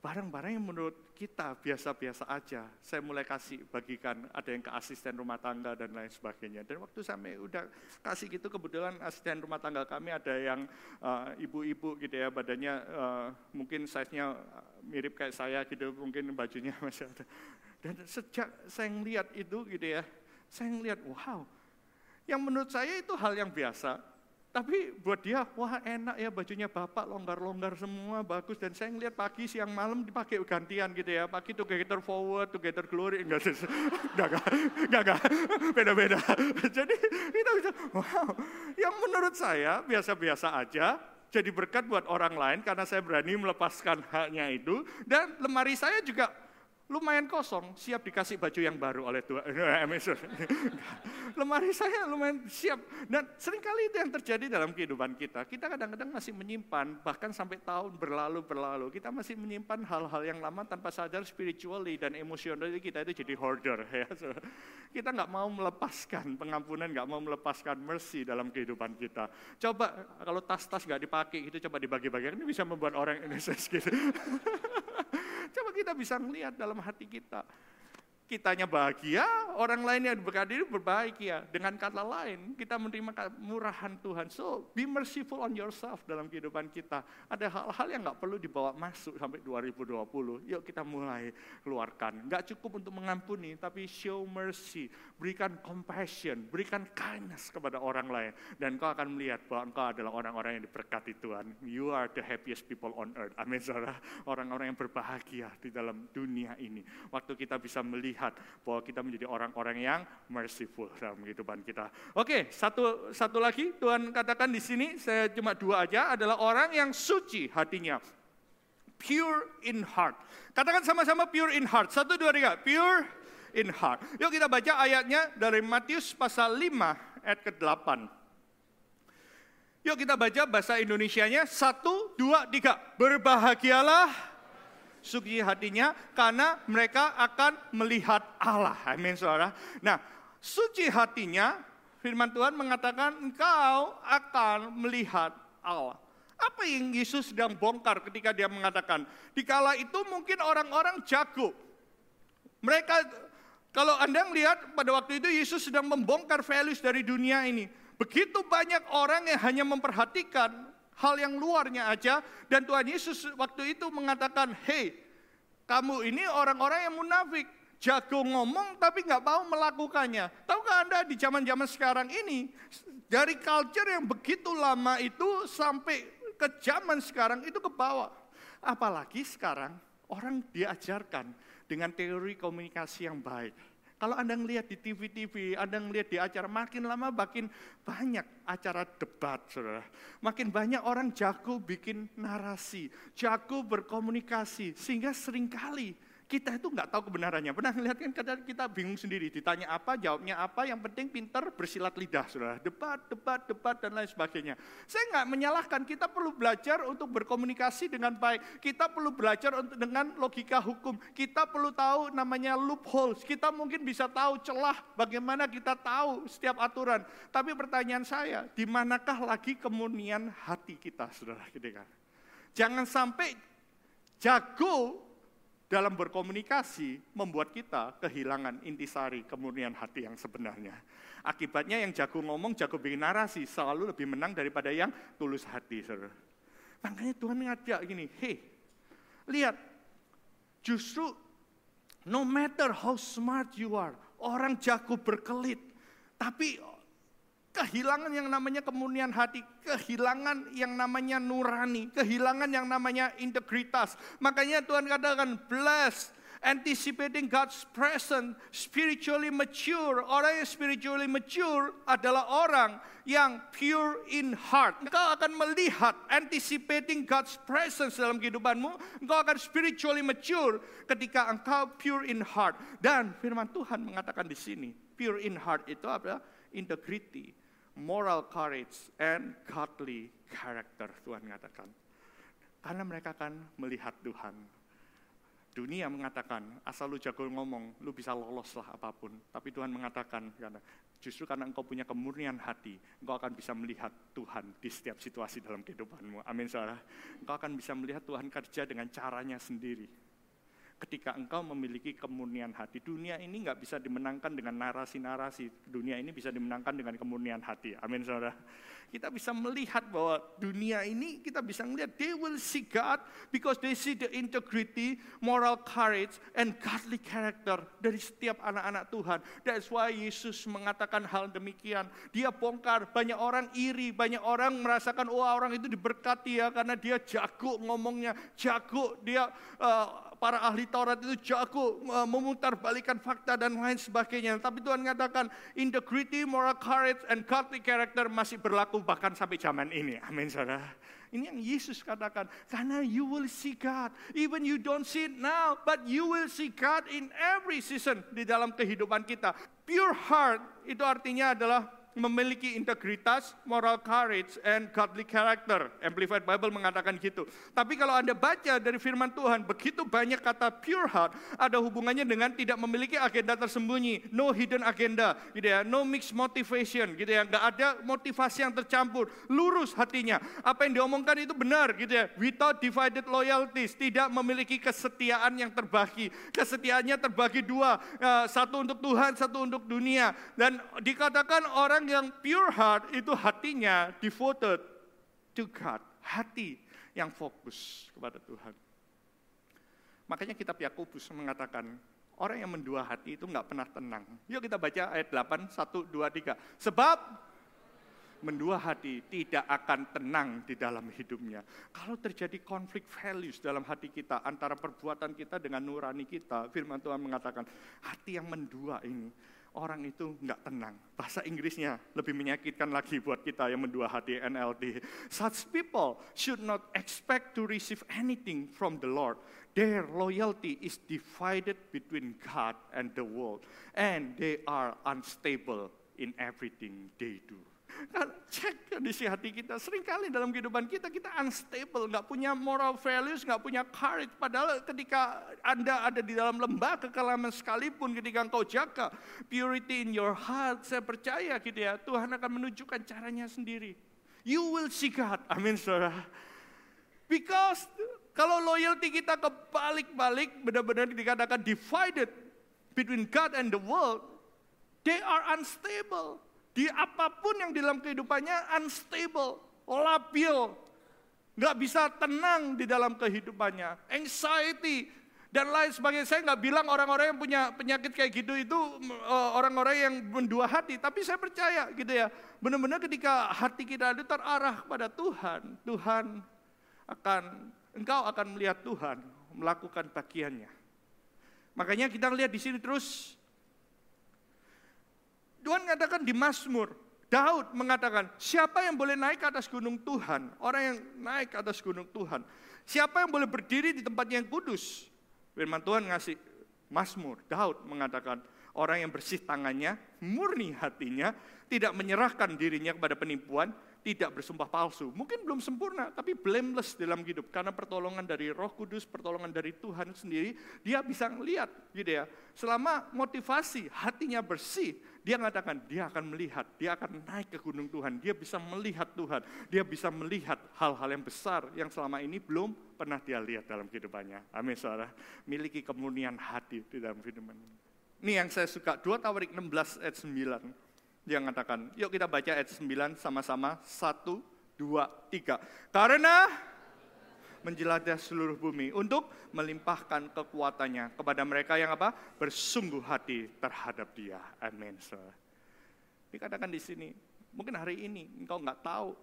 barang-barang yang menurut kita biasa-biasa aja, saya mulai kasih bagikan, ada yang ke asisten rumah tangga dan lain sebagainya. Dan waktu saya udah kasih gitu, kebetulan asisten rumah tangga kami ada yang uh, ibu-ibu uh, gitu ya, badannya uh, mungkin size-nya mirip kayak saya gitu, mungkin bajunya masih ada. Dan sejak saya ngeliat itu gitu ya, saya ngeliat wow, yang menurut saya itu hal yang biasa, tapi buat dia, wah enak ya bajunya bapak longgar-longgar semua, bagus. Dan saya ngeliat pagi, siang, malam dipakai gantian gitu ya. Pagi together forward, together glory. Enggak, enggak, enggak, enggak, beda-beda. Jadi kita bisa, wow. Yang menurut saya biasa-biasa aja, jadi berkat buat orang lain karena saya berani melepaskan haknya itu. Dan lemari saya juga lumayan kosong, siap dikasih baju yang baru oleh Tuhan. Lemari saya lumayan siap. Dan sering kali itu yang terjadi dalam kehidupan kita. Kita kadang-kadang masih menyimpan, bahkan sampai tahun berlalu-berlalu, kita masih menyimpan hal-hal yang lama tanpa sadar spiritually dan emosionally kita itu jadi hoarder. Ya. Kita nggak mau melepaskan pengampunan, nggak mau melepaskan mercy dalam kehidupan kita. Coba kalau tas-tas nggak dipakai, itu coba dibagi-bagi. Ini bisa membuat orang Indonesia gitu. Coba kita bisa melihat dalam hati kita. Kitanya bahagia, orang lain yang berkati berbahagia. Dengan kata lain, kita menerima murahan Tuhan. So, be merciful on yourself dalam kehidupan kita. Ada hal-hal yang nggak perlu dibawa masuk sampai 2020. Yuk kita mulai keluarkan. Nggak cukup untuk mengampuni, tapi show mercy. Berikan compassion, berikan kindness kepada orang lain. Dan kau akan melihat bahwa engkau adalah orang-orang yang diberkati Tuhan. You are the happiest people on earth. Amin, saudara. Orang-orang yang berbahagia di dalam dunia ini. Waktu kita bisa melihat melihat bahwa kita menjadi orang-orang yang merciful dalam kehidupan kita. Oke, satu satu lagi Tuhan katakan di sini saya cuma dua aja adalah orang yang suci hatinya. Pure in heart. Katakan sama-sama pure in heart. Satu, dua, tiga. Pure in heart. Yuk kita baca ayatnya dari Matius pasal 5 ayat ke-8. Yuk kita baca bahasa Indonesianya. Satu, dua, tiga. Berbahagialah suci hatinya karena mereka akan melihat Allah. Amin saudara. Nah, suci hatinya firman Tuhan mengatakan engkau akan melihat Allah. Apa yang Yesus sedang bongkar ketika dia mengatakan, dikala itu mungkin orang-orang jago. Mereka, kalau Anda melihat pada waktu itu Yesus sedang membongkar values dari dunia ini. Begitu banyak orang yang hanya memperhatikan hal yang luarnya aja. Dan Tuhan Yesus waktu itu mengatakan, hei kamu ini orang-orang yang munafik. Jago ngomong tapi nggak mau melakukannya. Tahukah Anda di zaman-zaman sekarang ini, dari culture yang begitu lama itu sampai ke zaman sekarang itu ke bawah. Apalagi sekarang orang diajarkan dengan teori komunikasi yang baik kalau Anda ngelihat di TV-TV, Anda ngelihat di acara, makin lama makin banyak acara debat, saudara. Makin banyak orang jago bikin narasi, jago berkomunikasi, sehingga sering kali kita itu nggak tahu kebenarannya. Pernah ngeliat kan kadang kita bingung sendiri, ditanya apa, jawabnya apa, yang penting pinter bersilat lidah, saudara. Debat, debat, debat, dan lain sebagainya. Saya nggak menyalahkan, kita perlu belajar untuk berkomunikasi dengan baik. Kita perlu belajar untuk dengan logika hukum. Kita perlu tahu namanya loopholes. Kita mungkin bisa tahu celah bagaimana kita tahu setiap aturan. Tapi pertanyaan saya, di manakah lagi kemunian hati kita, saudara? Gitu kan? Jangan sampai jago dalam berkomunikasi membuat kita kehilangan intisari kemurnian hati yang sebenarnya. Akibatnya yang jago ngomong, jago bikin narasi selalu lebih menang daripada yang tulus hati. Saudara. Makanya Tuhan ngajak gini, hei, lihat, justru no matter how smart you are, orang jago berkelit, tapi kehilangan yang namanya kemurnian hati, kehilangan yang namanya nurani, kehilangan yang namanya integritas. Makanya Tuhan katakan, blessed, anticipating God's presence, spiritually mature. Orang yang spiritually mature adalah orang yang pure in heart. Engkau akan melihat, anticipating God's presence dalam kehidupanmu. Engkau akan spiritually mature ketika engkau pure in heart. Dan firman Tuhan mengatakan di sini, pure in heart itu apa? Integrity moral courage and godly character Tuhan mengatakan. Karena mereka akan melihat Tuhan. Dunia mengatakan, asal lu jago ngomong, lu bisa lolos lah apa pun. Tapi Tuhan mengatakan, karena justru karena engkau punya kemurnian hati, engkau akan bisa melihat Tuhan di setiap situasi dalam kehidupanmu. Amin saudara. Engkau akan bisa melihat Tuhan kerja dengan caranya sendiri ketika engkau memiliki kemurnian hati. Dunia ini nggak bisa dimenangkan dengan narasi-narasi. Dunia ini bisa dimenangkan dengan kemurnian hati. Amin saudara. Kita bisa melihat bahwa dunia ini kita bisa melihat they will see God because they see the integrity, moral courage, and godly character dari setiap anak-anak Tuhan. That's why Yesus mengatakan hal demikian. Dia bongkar banyak orang iri, banyak orang merasakan oh orang itu diberkati ya karena dia jago ngomongnya, jago dia uh, para ahli Taurat itu jago uh, memutar balikan fakta dan lain sebagainya. Tapi Tuhan mengatakan integrity, moral courage, and godly character masih berlaku bahkan sampai zaman ini. Amin saudara. Ini yang Yesus katakan. Karena you will see God. Even you don't see it now, but you will see God in every season di dalam kehidupan kita. Pure heart itu artinya adalah memiliki integritas, moral courage, and godly character. Amplified Bible mengatakan gitu. Tapi kalau Anda baca dari firman Tuhan, begitu banyak kata pure heart, ada hubungannya dengan tidak memiliki agenda tersembunyi, no hidden agenda, gitu ya, no mixed motivation, gitu ya, nggak ada motivasi yang tercampur, lurus hatinya. Apa yang diomongkan itu benar, gitu ya, without divided loyalties, tidak memiliki kesetiaan yang terbagi, kesetiaannya terbagi dua, eh, satu untuk Tuhan, satu untuk dunia, dan dikatakan orang orang yang pure heart itu hatinya devoted to God. Hati yang fokus kepada Tuhan. Makanya kitab Yakobus mengatakan, orang yang mendua hati itu nggak pernah tenang. Yuk kita baca ayat 8, 1, 2, 3. Sebab mendua hati tidak akan tenang di dalam hidupnya. Kalau terjadi konflik values dalam hati kita antara perbuatan kita dengan nurani kita, firman Tuhan mengatakan hati yang mendua ini orang itu nggak tenang. Bahasa Inggrisnya lebih menyakitkan lagi buat kita yang mendua hati NLT. Such people should not expect to receive anything from the Lord. Their loyalty is divided between God and the world. And they are unstable in everything they do. Kan cek kondisi hati kita. Seringkali dalam kehidupan kita, kita unstable, nggak punya moral values, nggak punya courage. Padahal ketika Anda ada di dalam lembah kekelaman sekalipun, ketika engkau jaga purity in your heart, saya percaya gitu ya, Tuhan akan menunjukkan caranya sendiri. You will see God. Amin saudara. Because kalau loyalty kita kebalik-balik, benar-benar dikatakan divided between God and the world, they are unstable. Di apa pun yang di dalam kehidupannya unstable, labil, nggak bisa tenang di dalam kehidupannya, anxiety dan lain sebagainya. Saya nggak bilang orang-orang yang punya penyakit kayak gitu itu eh, orang-orang yang mendua hati, tapi saya percaya gitu ya, benar-benar ketika hati kita itu terarah pada Tuhan, Tuhan akan engkau akan melihat Tuhan melakukan bagiannya. Makanya kita lihat di sini terus Tuhan mengatakan di Mazmur, Daud mengatakan, siapa yang boleh naik ke atas gunung Tuhan? Orang yang naik ke atas gunung Tuhan. Siapa yang boleh berdiri di tempat yang kudus? Firman Tuhan ngasih Mazmur, Daud mengatakan, orang yang bersih tangannya, murni hatinya, tidak menyerahkan dirinya kepada penipuan, tidak bersumpah palsu. Mungkin belum sempurna, tapi blameless dalam hidup. Karena pertolongan dari roh kudus, pertolongan dari Tuhan sendiri, dia bisa melihat gitu ya. Selama motivasi, hatinya bersih, dia mengatakan dia akan melihat, dia akan naik ke gunung Tuhan, dia bisa melihat Tuhan, dia bisa melihat hal-hal yang besar yang selama ini belum pernah dia lihat dalam kehidupannya. Amin saudara. Miliki kemurnian hati di dalam kehidupan. Ini yang saya suka, 2 Tawarik 16 ayat 9. Dia mengatakan, yuk kita baca ayat 9 sama-sama, 1, 2, 3. Karena menjelajah seluruh bumi untuk melimpahkan kekuatannya kepada mereka yang apa? Bersungguh hati terhadap dia. Amin. Dikatakan di sini, mungkin hari ini engkau nggak tahu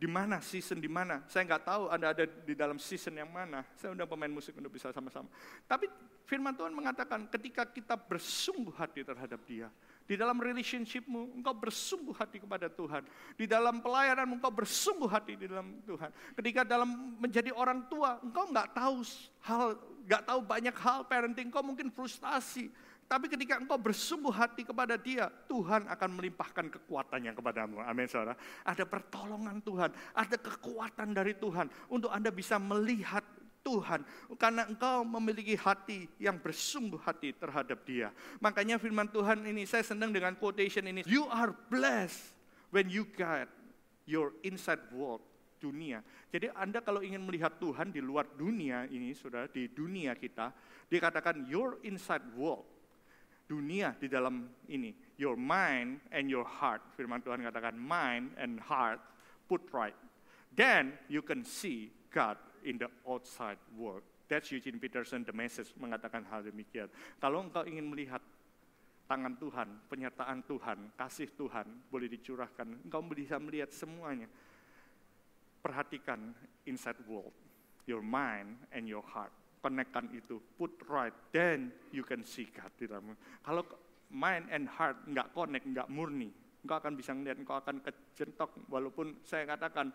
di mana season di mana. Saya nggak tahu Anda ada di dalam season yang mana. Saya undang pemain musik untuk bisa sama-sama. Tapi firman Tuhan mengatakan ketika kita bersungguh hati terhadap dia, di dalam relationshipmu, engkau bersungguh hati kepada Tuhan. Di dalam pelayananmu, engkau bersungguh hati di dalam Tuhan. Ketika dalam menjadi orang tua, engkau nggak tahu hal, nggak tahu banyak hal parenting, engkau mungkin frustasi. Tapi ketika engkau bersungguh hati kepada dia, Tuhan akan melimpahkan kekuatannya kepadamu. Amin saudara. Ada pertolongan Tuhan, ada kekuatan dari Tuhan untuk Anda bisa melihat Tuhan. Karena engkau memiliki hati yang bersungguh hati terhadap dia. Makanya firman Tuhan ini, saya senang dengan quotation ini. You are blessed when you get your inside world dunia. Jadi Anda kalau ingin melihat Tuhan di luar dunia ini, saudara, di dunia kita, dikatakan your inside world dunia di dalam ini. Your mind and your heart. Firman Tuhan katakan mind and heart put right. Then you can see God in the outside world. That's Eugene Peterson, the message, mengatakan hal demikian. Kalau engkau ingin melihat tangan Tuhan, penyertaan Tuhan, kasih Tuhan boleh dicurahkan, engkau bisa melihat semuanya. Perhatikan inside world, your mind and your heart konekkan itu, put right, then you can see God di dalam. Kalau mind and heart nggak connect, nggak murni, engkau akan bisa melihat, engkau akan kejentok. Walaupun saya katakan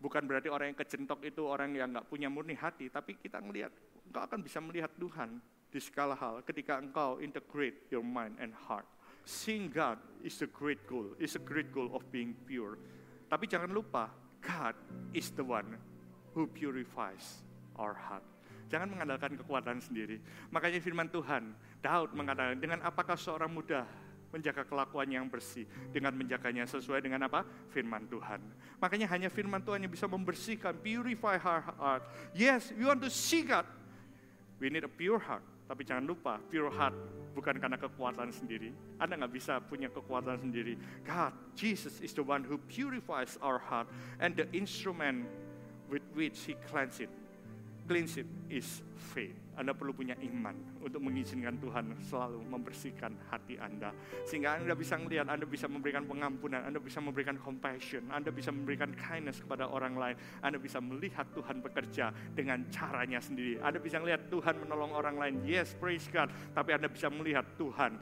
bukan berarti orang yang kejentok itu orang yang nggak punya murni hati, tapi kita melihat, engkau akan bisa melihat Tuhan di segala hal ketika engkau integrate your mind and heart. Seeing God is the great goal, is a great goal of being pure. Tapi jangan lupa, God is the one who purifies our heart. Jangan mengandalkan kekuatan sendiri. Makanya firman Tuhan, Daud mengatakan, dengan apakah seorang muda menjaga kelakuan yang bersih dengan menjaganya sesuai dengan apa? Firman Tuhan. Makanya hanya firman Tuhan yang bisa membersihkan, purify our heart. Yes, we want to see God. We need a pure heart. Tapi jangan lupa, pure heart bukan karena kekuatan sendiri. Anda nggak bisa punya kekuatan sendiri. God, Jesus is the one who purifies our heart and the instrument with which He cleanses it cleanse it is faith. Anda perlu punya iman untuk mengizinkan Tuhan selalu membersihkan hati Anda. Sehingga Anda bisa melihat, Anda bisa memberikan pengampunan, Anda bisa memberikan compassion, Anda bisa memberikan kindness kepada orang lain. Anda bisa melihat Tuhan bekerja dengan caranya sendiri. Anda bisa melihat Tuhan menolong orang lain. Yes, praise God. Tapi Anda bisa melihat Tuhan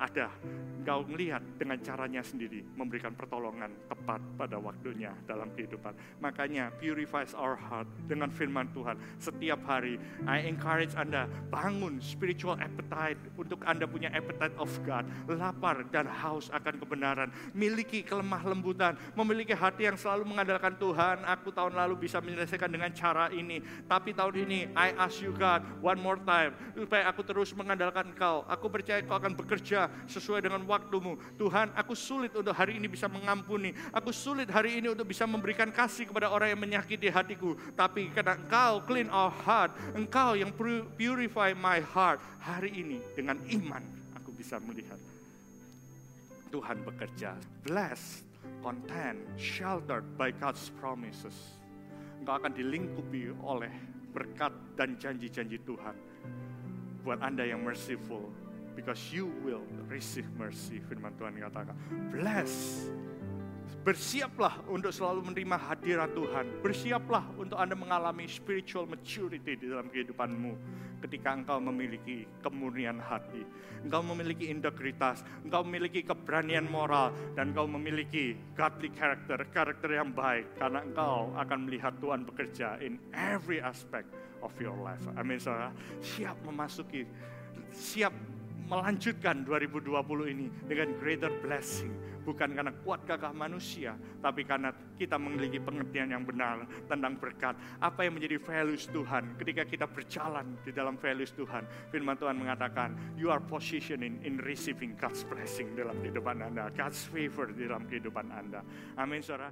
ada. Engkau melihat dengan caranya sendiri memberikan pertolongan tepat pada waktunya dalam kehidupan. Makanya purifies our heart dengan firman Tuhan. Setiap hari I encourage Anda bangun spiritual appetite untuk Anda punya appetite of God. Lapar dan haus akan kebenaran. Miliki kelemah lembutan. Memiliki hati yang selalu mengandalkan Tuhan. Aku tahun lalu bisa menyelesaikan dengan cara ini. Tapi tahun ini I ask you God one more time. Supaya aku terus mengandalkan Engkau. Aku percaya Kau akan bekerja sesuai dengan waktumu. Tuhan, aku sulit untuk hari ini bisa mengampuni. Aku sulit hari ini untuk bisa memberikan kasih kepada orang yang menyakiti hatiku. Tapi karena engkau clean our heart, engkau yang purify my heart. Hari ini dengan iman aku bisa melihat Tuhan bekerja. Blessed, content, sheltered by God's promises. Engkau akan dilingkupi oleh berkat dan janji-janji Tuhan. Buat Anda yang merciful, because you will receive mercy. Firman Tuhan katakan, bless. Bersiaplah untuk selalu menerima hadirat Tuhan. Bersiaplah untuk Anda mengalami spiritual maturity di dalam kehidupanmu. Ketika engkau memiliki kemurnian hati. Engkau memiliki integritas. Engkau memiliki keberanian moral. Dan engkau memiliki godly character. Karakter yang baik. Karena engkau akan melihat Tuhan bekerja in every aspect of your life. Amin saudara. Siap memasuki. Siap melanjutkan 2020 ini dengan greater blessing. Bukan karena kuat gagah manusia, tapi karena kita memiliki pengertian yang benar tentang berkat. Apa yang menjadi values Tuhan ketika kita berjalan di dalam values Tuhan. Firman Tuhan mengatakan, you are positioning in receiving God's blessing dalam kehidupan Anda. God's favor dalam kehidupan Anda. Amin saudara.